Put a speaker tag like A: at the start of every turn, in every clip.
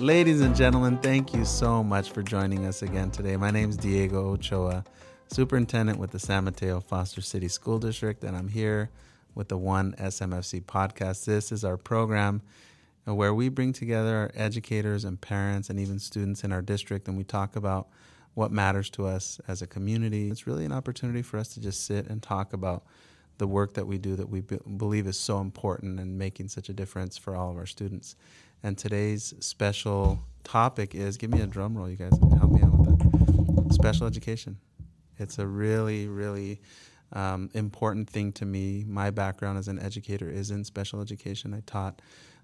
A: Ladies and gentlemen, thank you so much for joining us again today. My name is Diego Ochoa, superintendent with the San Mateo Foster City School District, and I'm here with the One SMFC podcast. This is our program where we bring together our educators and parents and even students in our district, and we talk about what matters to us as a community. It's really an opportunity for us to just sit and talk about the work that we do that we be- believe is so important and making such a difference for all of our students. And today's special topic is give me a drum roll, you guys. Help me out with that. Special education. It's a really, really um, important thing to me. My background as an educator is in special education. I taught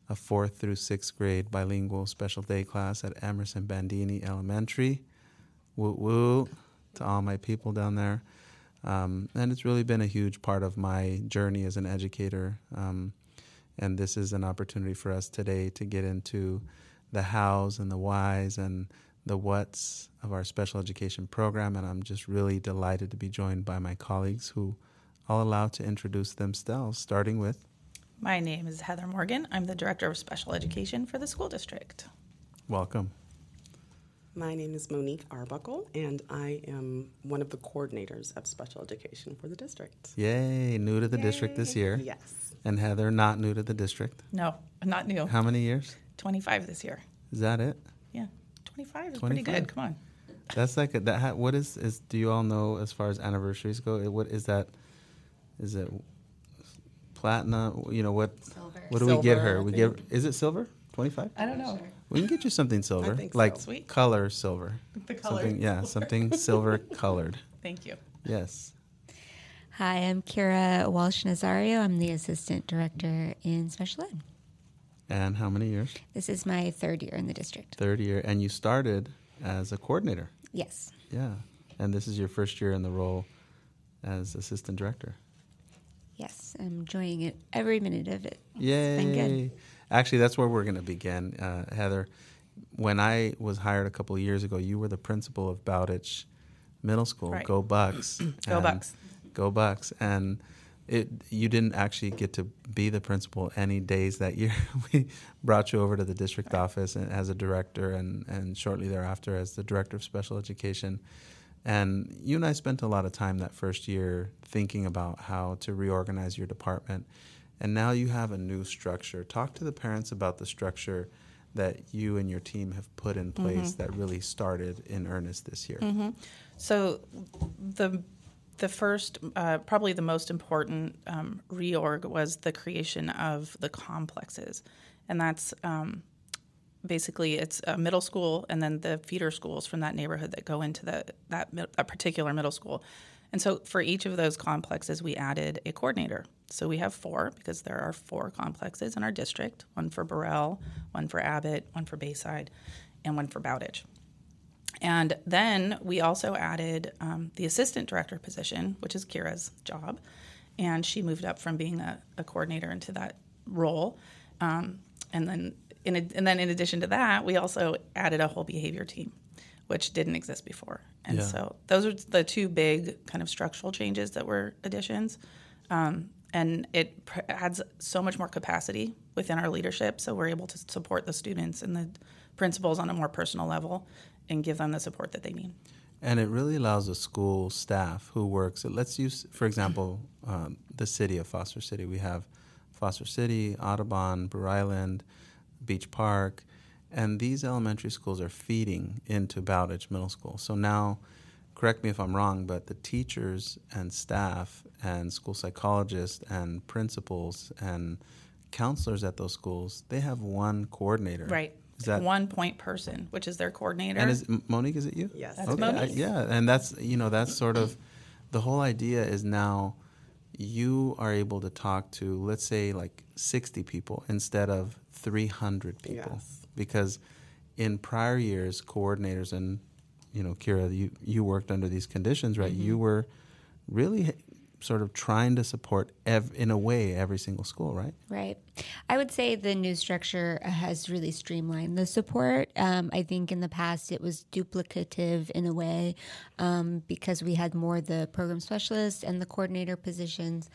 A: a fourth through sixth grade bilingual special day class at Emerson Bandini Elementary. Woo woo to all my people down there. Um, and it's really been a huge part of my journey as an educator. Um, and this is an opportunity for us today to get into the hows and the whys and the what's of our special education program. And I'm just really delighted to be joined by my colleagues who I'll allow to introduce themselves, starting with.
B: My name is Heather Morgan. I'm the Director of Special Education for the school district.
A: Welcome.
C: My name is Monique Arbuckle, and I am one of the coordinators of special education for the district.
A: Yay, new to the district this year.
C: Yes.
A: And Heather, not new to the district.
B: No, not new.
A: How many years?
B: 25 this year.
A: Is that it?
B: Yeah, 25 is
A: 25?
B: pretty good. Come on.
A: That's like a, that. Ha, what is is? Do you all know as far as anniversaries go? it- What is that? Is it platinum? You know what?
D: Silver.
A: What do we get her? We
C: think.
A: get. Is it silver? Twenty five.
B: I don't know.
A: We can get you something silver,
C: think so.
A: like
B: Sweet.
A: color silver.
B: The color.
A: Something, yeah, something silver colored.
B: Thank you.
A: Yes.
D: Hi, I'm Kira Walsh Nazario. I'm the Assistant Director in Special Ed.
A: And how many years?
D: This is my third year in the district.
A: Third year, and you started as a coordinator.
D: Yes.
A: Yeah, and this is your first year in the role as assistant director.
D: Yes, I'm enjoying it every minute of it. It's
A: Yay! Actually, that's where we're going to begin, uh, Heather. When I was hired a couple of years ago, you were the principal of Bowditch Middle School.
B: Right.
A: Go Bucks!
B: Go Bucks.
A: Go Bucks! And it you didn't actually get to be the principal any days that year. we brought you over to the district office and, as a director, and and shortly thereafter as the director of special education. And you and I spent a lot of time that first year thinking about how to reorganize your department. And now you have a new structure. Talk to the parents about the structure that you and your team have put in place that really started in earnest this year.
B: So the the first, uh, probably the most important um, reorg was the creation of the complexes, and that's um, basically it's a middle school and then the feeder schools from that neighborhood that go into the that, that particular middle school. And so for each of those complexes, we added a coordinator. So we have four because there are four complexes in our district: one for Borel, one for Abbott, one for Bayside, and one for Bowditch. And then we also added um, the assistant director position, which is Kira's job. And she moved up from being a, a coordinator into that role. Um, and then, in, a- and then in addition to that, we also added a whole behavior team, which didn't exist before. And
A: Yeah.
B: so those are the two big kind of structural changes that were additions. Um, and it pr- adds so much more capacity within our leadership. So we're able to support the students and the principals on a more personal level and give them the support that they need.
A: And it really allows the school staff who works. Let's use, for example, um, the city of Foster City. We have Foster City, Audubon, Brewer Island, Beach Park, and these elementary schools are feeding into Bowditch Middle School. So now, correct me if I'm wrong, but the teachers and staff and school psychologists and principals and counselors at those schools, they have one coordinator.
B: Right.
A: Is that
B: one point person, which is their coordinator?
A: and is Monique? Is it you?
C: Yes.
B: That's
A: okay. I-
B: Monique.
A: yeah, and that's you know that's sort of the whole idea is now you are able to talk to let's say like 60 people instead of 300 people
C: Yes.
A: because in prior years coordinators and you know Kira you you worked under these conditions right you were really sort of trying to support ev- in a way every single school right
D: Right. I would say the new structure has really streamlined the support. Um, I think in the past it was duplicative in a way um, because we had more the program specialist and the coordinator positions.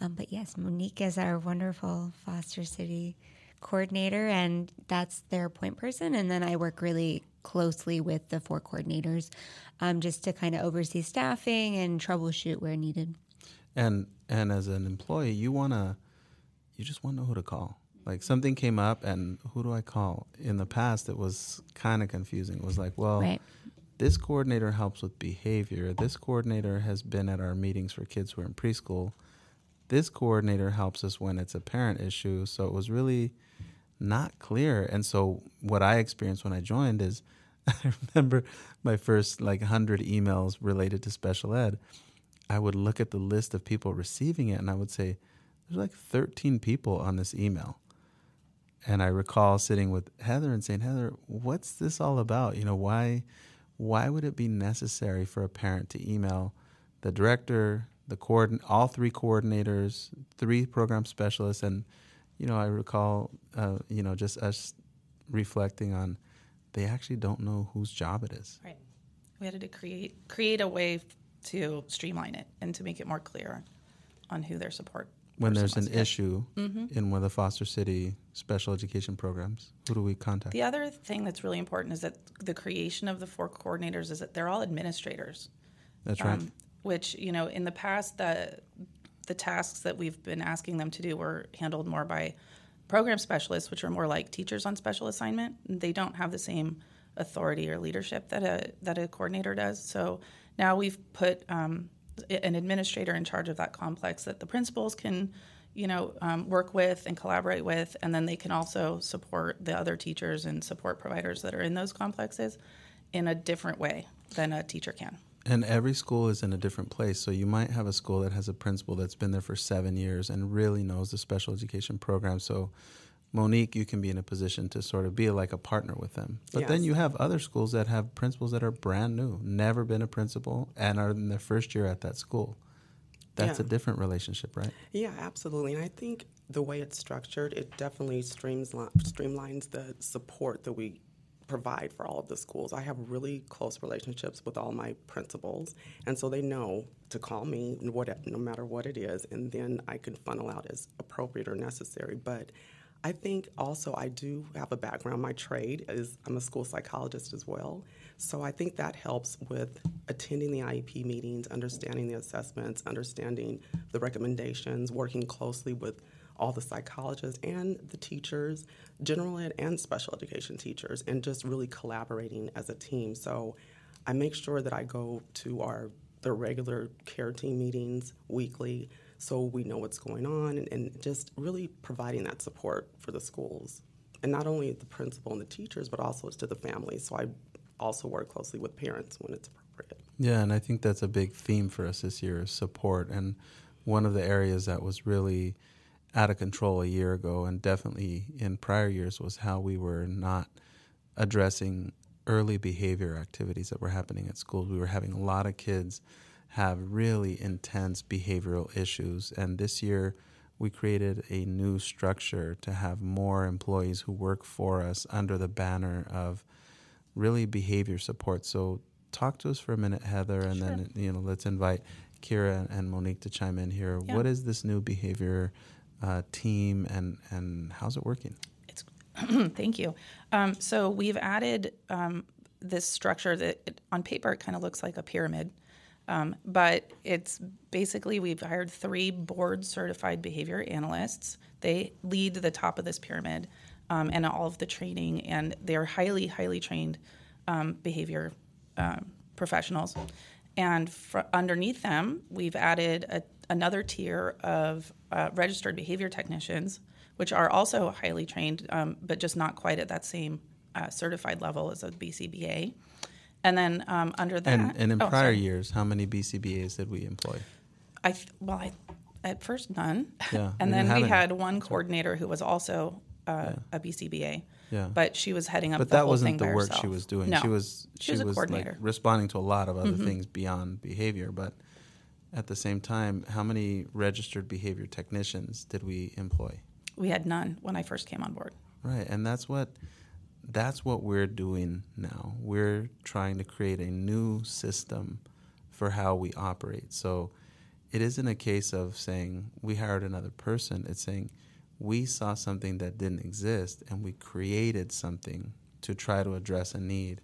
D: Um, but yes, Monique is our wonderful Foster City coordinator, and that's their point person. And then I work really closely with the four coordinators um, just to kind of oversee staffing and troubleshoot where needed.
A: And and as an employee, you wanna you just want to know who to call. Like something came up, and who do I call? In the past, it was kind of confusing. It was like, well,
D: Right.
A: this coordinator helps with behavior. This coordinator has been at our meetings for kids who are in preschool. This coordinator helps us when it's a parent issue. So it was really not clear. And so what I experienced when I joined is I remember my first like 100 emails related to special ed. I would look at the list of people receiving it and I would say, there's like 13 people on this email. And I recall sitting with Heather and saying, Heather, what's this all about? You know, why why would it be necessary for a parent to email the director, the coordin- all three coordinators, three program specialists, and you know, I recall, uh, you know, just us reflecting on they actually don't know whose job it is.
B: Right. We had to create create a way to streamline it and to make it more clear on who their support.
A: When there's an issue in one of the Foster City special education programs, who do we contact?
B: The other thing that's really important is that the creation of the four coordinators is that they're all administrators.
A: That's right.
B: Um, which you know, in the past, the the tasks that we've been asking them to do were handled more by program specialists, which are more like teachers on special assignment. They don't have the same authority or leadership that a that a coordinator does. So now we've put um, an administrator in charge of that complex that the principals can, you know, um, work with and collaborate with, and then they can also support the other teachers and support providers that are in those complexes in a different way than a teacher can.
A: And every school is in a different place. So you might have a school that has a principal that's been there for seven years and really knows the special education program. So, Monique, you can be in a position to sort of be like a partner with them. But then you have other schools that have principals that are brand new, never been a principal, and are in their first year at that school. That's
C: Yeah.
A: a different relationship, right?
C: Yeah, absolutely. And I think the way it's structured, it definitely streams, streamlines the support that we provide for all of the schools. I have really close relationships with all my principals, and so they know to call me no matter what it is, and then I can funnel out as appropriate or necessary. But I think also I do have a background. My trade is I'm a school psychologist as well. So I think that helps with attending the IEP meetings, understanding the assessments, understanding the recommendations, working closely with all the psychologists and the teachers, general ed and special education teachers, and just really collaborating as a team. So I make sure that I go to our the regular care team meetings weekly so we know what's going on and, and just really providing that support for the schools. And not only the principal and the teachers, but also to the families. So I also work closely with parents when it's appropriate.
A: Yeah, and I think that's a big theme for us this year is support. And one of the areas that was really out of control a year ago and definitely in prior years was how we were not addressing early behavior activities that were happening at schools. We were having a lot of kids have really intense behavioral issues. And this year, we created a new structure to have more employees who work for us under the banner of really behavior support. So, talk to us for a minute, Heather, and then you know let's invite Kira and Monique to chime in here.
B: Yeah.
A: What is this new behavior uh, team, and and how's it working?
B: It's thank you. Um, so we've added um, this structure that it, on paper it kind of looks like a pyramid, um, but it's basically we've hired three board certified behavior analysts. They lead the top of this pyramid um, and all of the training, and they're highly highly trained um, behavior um, professionals. And fr- underneath them, we've added a, another tier of uh, registered behavior technicians, which are also highly trained, um, but just not quite at that same uh, certified level as a BCBA. And then um, under that,
A: And and in
B: oh,
A: prior
B: sorry.
A: years, how many BCBAs did we employ?
B: I th- well, I, at first none,
A: Yeah,
B: and then we had one coordinator who was also uh, a BCBA.
A: Yeah.
B: but she was heading up.
A: But
B: the
A: that wasn't the work
B: herself.
A: she was doing.
B: No,
A: She was
B: she was a
A: like
B: coordinator.
A: responding to a lot of other mm-hmm. things beyond behavior. But at the same time, how many registered behavior technicians did we employ?
B: we had none when I first came on board.
A: Right, and that's what that's what we're doing now. We're trying to create a new system for how we operate. So it isn't a case of saying we hired another person. It's saying we saw something that didn't exist and we created something to try to address a need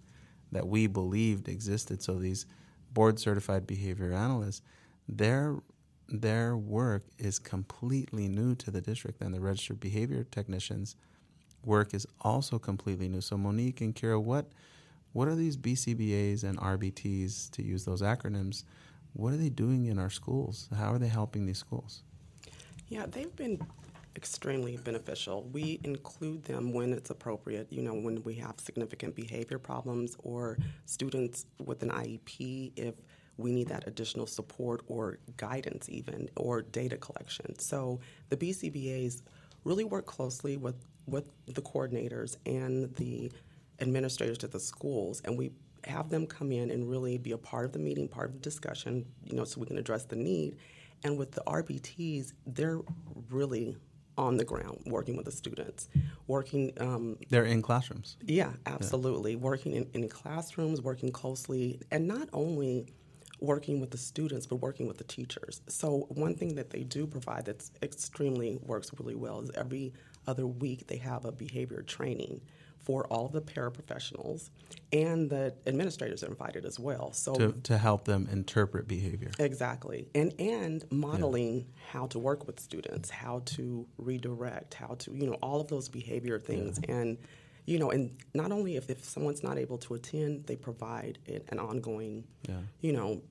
A: that we believed existed. So these board certified behavior analysts, their their work is completely new to the district and the registered behavior technicians work is also completely new. So Monique and Kira, what what are these BCBAs and RBTs to use those acronyms? What are they doing in our schools? How are they helping these schools?
C: Yeah, they've been extremely beneficial. We include them when it's appropriate, you know, when we have significant behavior problems or students with an IEP, if we need that additional support or guidance, even, or data collection. So the BCBAs really work closely with, with the coordinators and the administrators at the schools, and we have them come in and really be a part of the meeting, part of the discussion, you know, so we can address the need. And with the RBTs, they're really on the ground working with the students, working. Um,
A: They're in classrooms.
C: yeah, absolutely. Yeah. Working in, in classrooms, working closely, and not only working with the students, but working with the teachers. So one thing that they do provide that's extremely works really well is every other week they have a behavior training for all of the paraprofessionals and the administrators are invited as well. So
A: to, to help them interpret behavior.
C: Exactly. And and modeling yeah. how to work with students, how to redirect, how to, you know, all of those behavior things yeah. and you know, and not only if, if someone's not able to attend, they provide an ongoing, yeah. you know,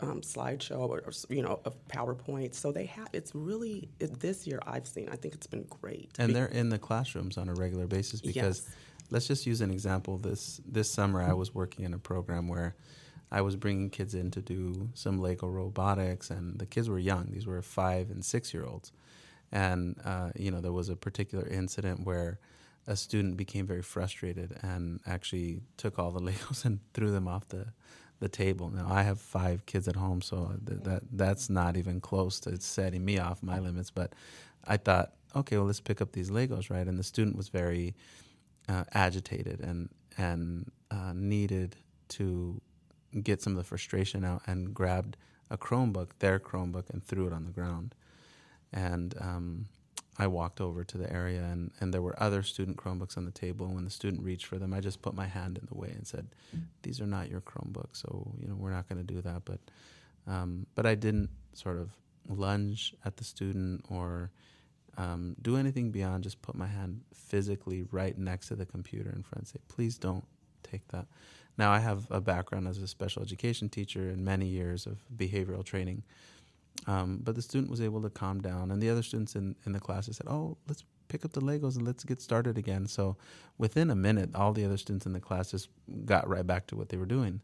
C: um, slideshow or, or, you know of PowerPoint. So they have it's really it, this year I've seen. I think it's been great.
A: And Be- they're in the classrooms on a regular basis because yes. let's just use an example. This this summer I was working in a program where I was bringing kids in to do some Lego robotics, and the kids were young. These were five and six year olds, and uh, you know there was a particular incident where a student became very frustrated and actually took all the Legos and threw them off the the table. Now I have five kids at home, so th- that that's not even close to setting me off my limits. But I thought, okay, well, let's pick up these Legos, right? And the student was very uh, agitated and and uh, needed to get some of the frustration out and grabbed a Chromebook, their Chromebook, and threw it on the ground. And um, I walked over to the area and, and there were other student Chromebooks on the table. And when the student reached for them, I just put my hand in the way and said, "These are not your Chromebooks, so you know we're not going to do that." But um, but I didn't sort of lunge at the student or um, do anything beyond just put my hand physically right next to the computer in front and say, "Please don't take that." Now I have a background as a special education teacher and many years of behavioral training. Um, but the student was able to calm down, and the other students in, in the class said, "Oh, let's pick up the Legos and let's get started again." So within a minute, all the other students in the class just got right back to what they were doing.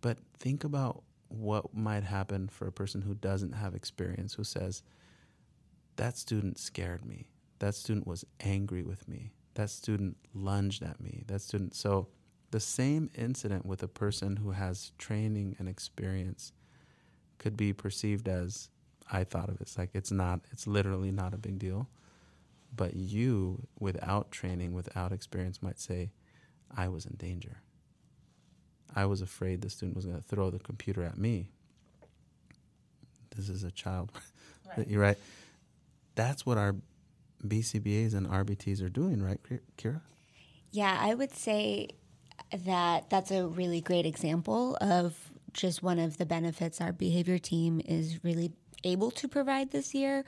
A: But think about what might happen for a person who doesn't have experience, who says, "That student scared me. That student was angry with me. That student lunged at me. That student." So the same incident with a person who has training and experience could be perceived as I thought of it. It's like it's not, it's literally not a big deal. But you, without training, without experience, might say, I was in danger. I was afraid the student was going to throw the computer at me. This is a child. Right. You're right. That's what our BCBAs and RBTs are doing, right, Kira?
D: Yeah, I would say that that's a really great example of just one of the benefits our behavior team is really able to provide this year.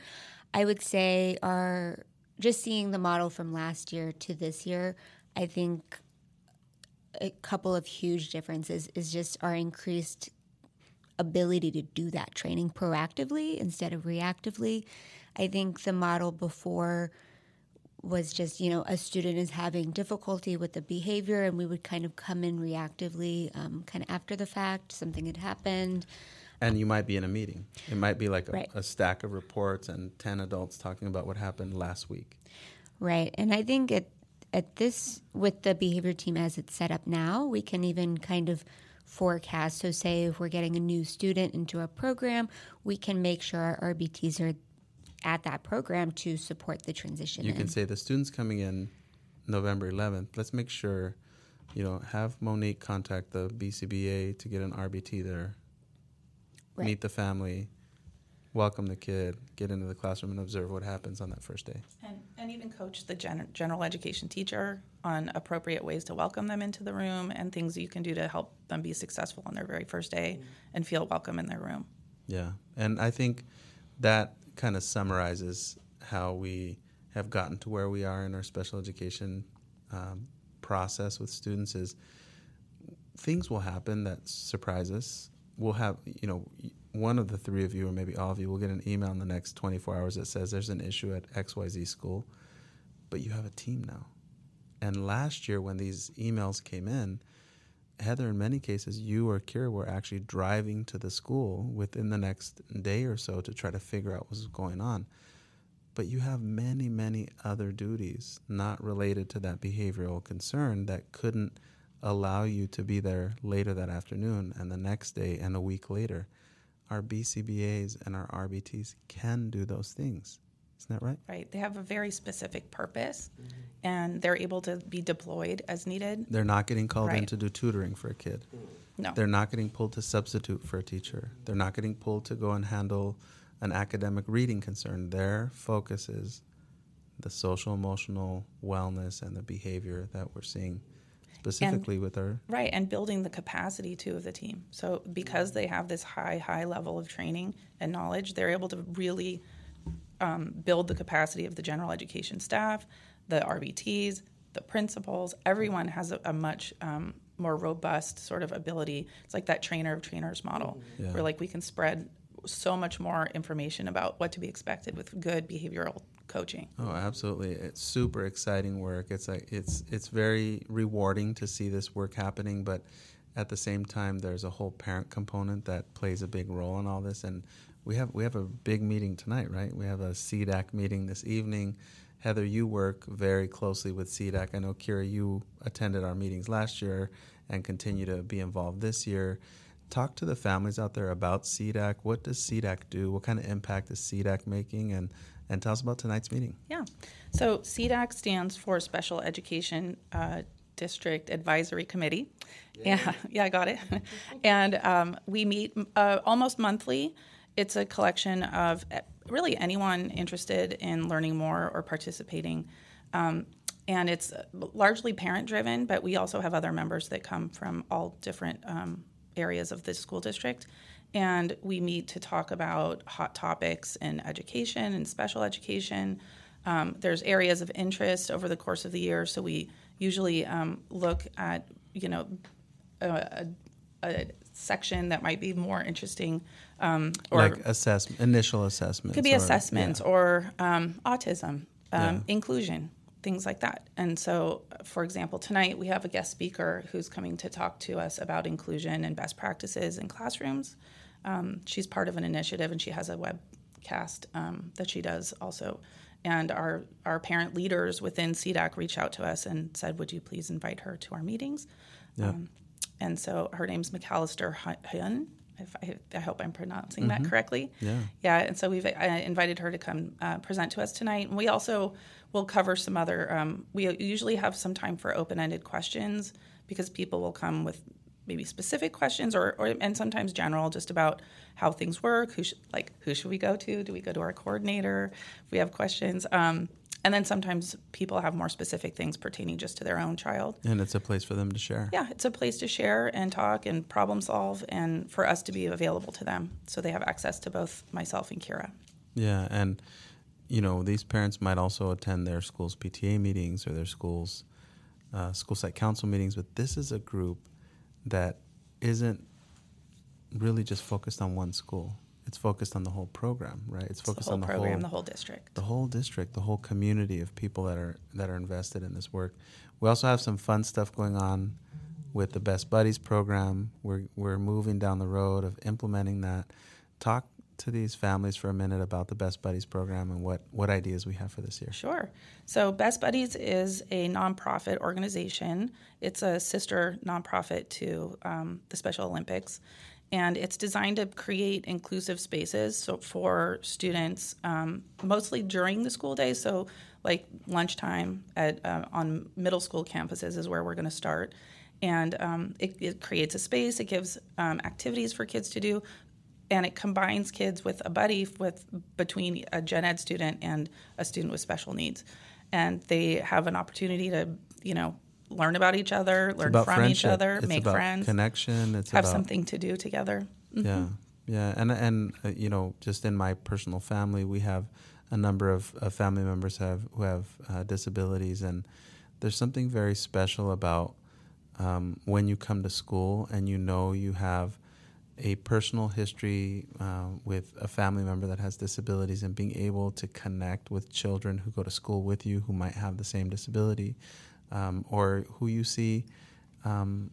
D: I would say our just seeing the model from last year to this year, I think a couple of huge differences is just our increased ability to do that training proactively instead of reactively. I think the model before was just, you know, a student is having difficulty with the behavior, and we would kind of come in reactively, um, kind of after the fact, something had happened.
A: And you might be in a meeting. It might be like a, right. a stack of reports and 10 adults talking about what happened last week.
D: Right. And I think at, at this, with the behavior team as it's set up now, we can even kind of forecast. So, say if we're getting a new student into a program, we can make sure our RBTs are at that program to support the transition.
A: You
D: in.
A: can say the students coming in November 11th. Let's make sure, you know, have Monique contact the BCBA to get an RBT there. Right. Meet the family. welcome the kid, get into the classroom, and observe what happens on that first day.
B: And, and even coach the gen- general education teacher on appropriate ways to welcome them into the room and things you can do to help them be successful on their very first day and feel welcome in their room.
A: Yeah, and I think that kind of summarizes how we have gotten to where we are in our special education um, process with students. Is things will happen that surprise us. We'll have, you know, one of the three of you, or maybe all of you, will get an email in the next 24 hours that says there's an issue at XYZ school, but you have a team now. And last year, when these emails came in, Heather, in many cases, you or Kira were actually driving to the school within the next day or so to try to figure out what's going on. But you have many, many other duties not related to that behavioral concern that couldn't allow you to be there later that afternoon and the next day and a week later. Our BCBAs and our RBTs can do those things. Isn't that right?
B: Right. They have a very specific purpose and they're able to be deployed as needed.
A: They're not getting called in to do tutoring for a kid.
B: No.
A: They're not getting pulled to substitute for a teacher. They're not getting pulled to go and handle an academic reading concern. Their focus is the social emotional wellness and the behavior that we're seeing specifically with our
B: Right, and building the capacity too of the team. So because they have this high, high level of training and knowledge, they're able to really um, build the capacity of the general education staff, the RBTs, the principals. Everyone has a, a much um, more robust sort of ability. It's like that trainer of trainers model,
A: Yeah.
B: where like we can spread so much more information about what to be expected with good behavioral coaching.
A: Oh, absolutely! It's super exciting work. It's like it's it's very rewarding to see this work happening, but at the same time, there's a whole parent component that plays a big role in all this. And we have we have a big meeting tonight, right? We have a SEDAC meeting this evening. Heather, you work very closely with SEDAC. I know Kira, you attended our meetings last year and continue to be involved this year. Talk to the families out there about SEDAC. What does SEDAC do? What kind of impact is SEDAC making? And and tell us about tonight's meeting.
B: Yeah. So SEDAC stands for Special Education uh, District Advisory Committee. Yeah, yeah, I got it. and um, we meet uh, almost monthly. It's a collection of uh, really anyone interested in learning more or participating. Um, and it's largely parent driven, but we also have other members that come from all different um, areas of the school district. And we meet to talk about hot topics in education and special education. Um, there's areas of interest over the course of the year, so we usually um, look at you know a, a, a section that might be more interesting, um, or
A: like assessment, initial assessments.
B: could be
A: or-
B: assessments
A: yeah.
B: or um, autism, um,
A: Yeah.
B: inclusion, things like that. And so, for example, tonight we have a guest speaker who's coming to talk to us about inclusion and best practices in classrooms. Um, she's part of an initiative and she has a webcast um, that she does also. And our, our parent leaders within SEDAC reached out to us and said, Would you please invite her to our meetings?
A: Yeah.
B: Um, and so her name's McAllister Hyun. If I, I hope I'm pronouncing that correctly.
A: Mm-hmm. Yeah.
B: Yeah, and so we've uh, invited her to come uh, present to us tonight. And we also will cover some other, um, we usually have some time for open ended questions because people will come with maybe specific questions or, or and sometimes general just about how things work who should like who should we go to do we go to our coordinator if we have questions um, and then sometimes people have more specific things pertaining just to their own child
A: And it's a place for them to share.
B: yeah, it's a place to share and talk and problem solve, and for us to be available to them, so they have access to both myself and Kira.
A: Yeah, and you know these parents might also attend their school's PTA meetings or their school's uh, school site council meetings, but this is a group that isn't really just focused on one school. It's focused on the whole program, right? It's
B: It's
A: focused on the whole
B: program,
A: whole
B: the whole district.
A: the whole district, the whole community of people that are that are invested in this work. We also have some fun stuff going on with the Best Buddies program. We're we're moving down the road of implementing that. Talk to these families for a minute about the Best Buddies program and what what ideas we have for this year.
B: Sure. So, Best Buddies is a nonprofit organization. It's a sister nonprofit to um, the Special Olympics, and it's designed to create inclusive spaces so for students, um, mostly during the school day. So, like lunchtime at uh, on middle school campuses is where we're going to start, and um, it, it creates a space. It gives um, activities for kids to do and it combines kids with a buddy with between a gen ed student and a student with special needs and they have an opportunity to you know learn about each other learn from
A: friendship.
B: each other
A: It's
B: make
A: about
B: friends
A: connection. It's
B: have
A: about
B: something to do together Mhm.
A: Yeah, yeah, and and uh, you know, just in my personal family, we have a number of family members have who have uh, disabilities, and there's something very special about um, when you come to school and you know you have a personal history uh, with a family member that has disabilities, and being able to connect with children who go to school with you who might have the same disability, um, or who you see um,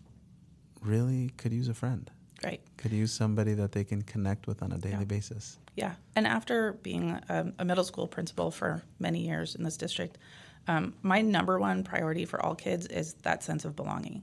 A: really could use a friend
B: right
A: could use somebody that they can connect with on a daily
B: Yeah.
A: basis.
B: Yeah, and after being a, a middle school principal for many years in this district, um, my number one priority for all kids is that sense of belonging.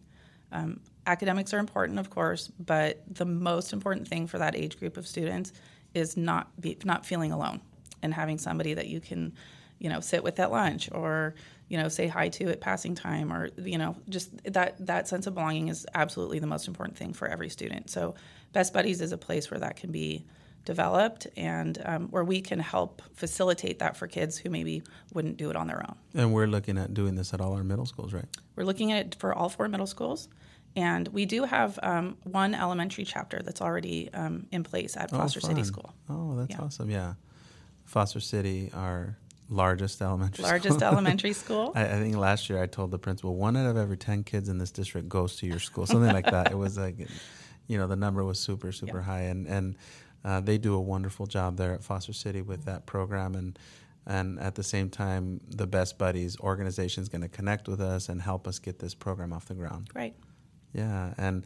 B: Um, academics are important, of course, but the most important thing for that age group of students is not be, not feeling alone and having somebody that you can, you know, sit with at lunch or you know say hi to at passing time or you know just that that sense of belonging is absolutely the most important thing for every student. So Best Buddies is a place where that can be developed and um, where we can help facilitate that for kids who maybe wouldn't do it on their own.
A: And we're looking at doing this at all our middle schools, right?
B: We're looking at it for all four middle schools. And we do have um, one elementary chapter that's already um, in place at
A: Oh,
B: Foster City. School.
A: Oh, that's
B: Yeah.
A: awesome. Yeah. Foster City, our largest elementary
B: Largest
A: school.
B: elementary school.
A: I, I think last year I told the principal one out of every 10 kids in this district goes to your school, something like that. It was like, you know, the number was super, super
B: Yeah.
A: high. And, and uh, they do a wonderful job there at Foster City with that program. And, and at the same time, the Best Buddies organization is going to connect with us and help us get this program off the ground.
B: Right.
A: Yeah, and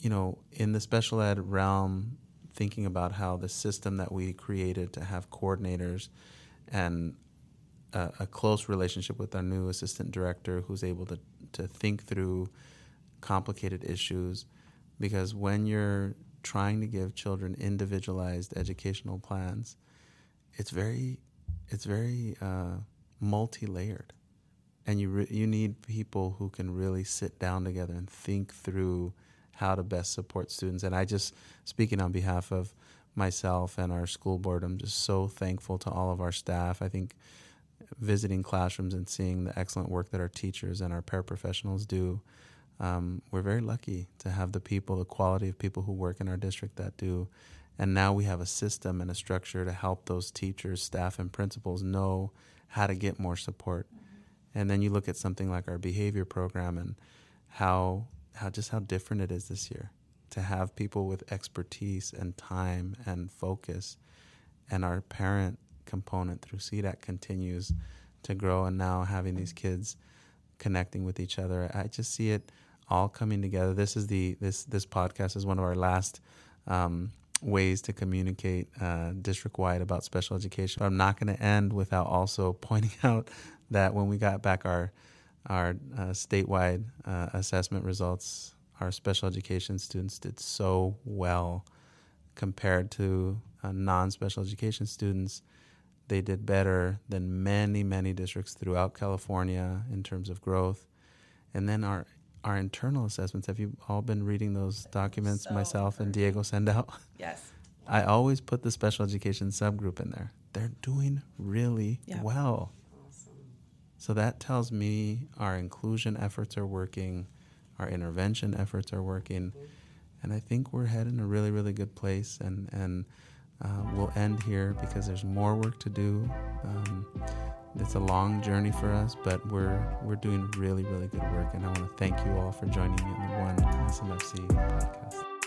A: you know, in the special ed realm, thinking about how the system that we created to have coordinators and a, a close relationship with our new assistant director, who's able to to think through complicated issues, because when you're trying to give children individualized educational plans, it's very it's very uh, multi-layered and you re- you need people who can really sit down together and think through how to best support students. And I just speaking on behalf of myself and our school board, I'm just so thankful to all of our staff. I think visiting classrooms and seeing the excellent work that our teachers and our paraprofessionals do. Um, we're very lucky to have the people, the quality of people who work in our district that do. And now we have a system and a structure to help those teachers, staff, and principals know how to get more support. And then you look at something like our behavior program and how how just how different it is this year to have people with expertise and time and focus and our parent component through SEDAC continues to grow and now having these kids connecting with each other. I just see it all coming together. This is the this this podcast is one of our last um, ways to communicate uh, district wide about special education. But I'm not going to end without also pointing out that when we got back our our uh, statewide uh, assessment results, our special education students did so well compared to uh, non-special education students. They did better than many, many districts throughout California in terms of growth. And then our our internal assessments. Have you all been reading those documents
B: So
A: myself and Diego send out?
B: Yes.
A: I always put the special education subgroup in there. They're doing really
B: Yeah.
A: well. So that tells me our inclusion efforts are working, our intervention efforts are working, and I think we're heading in a really, really good place. And and uh, we'll end here because there's more work to do. Um, it's a long journey for us, but we're we're doing really, really good work. And I want to thank you all for joining me in the one SMFC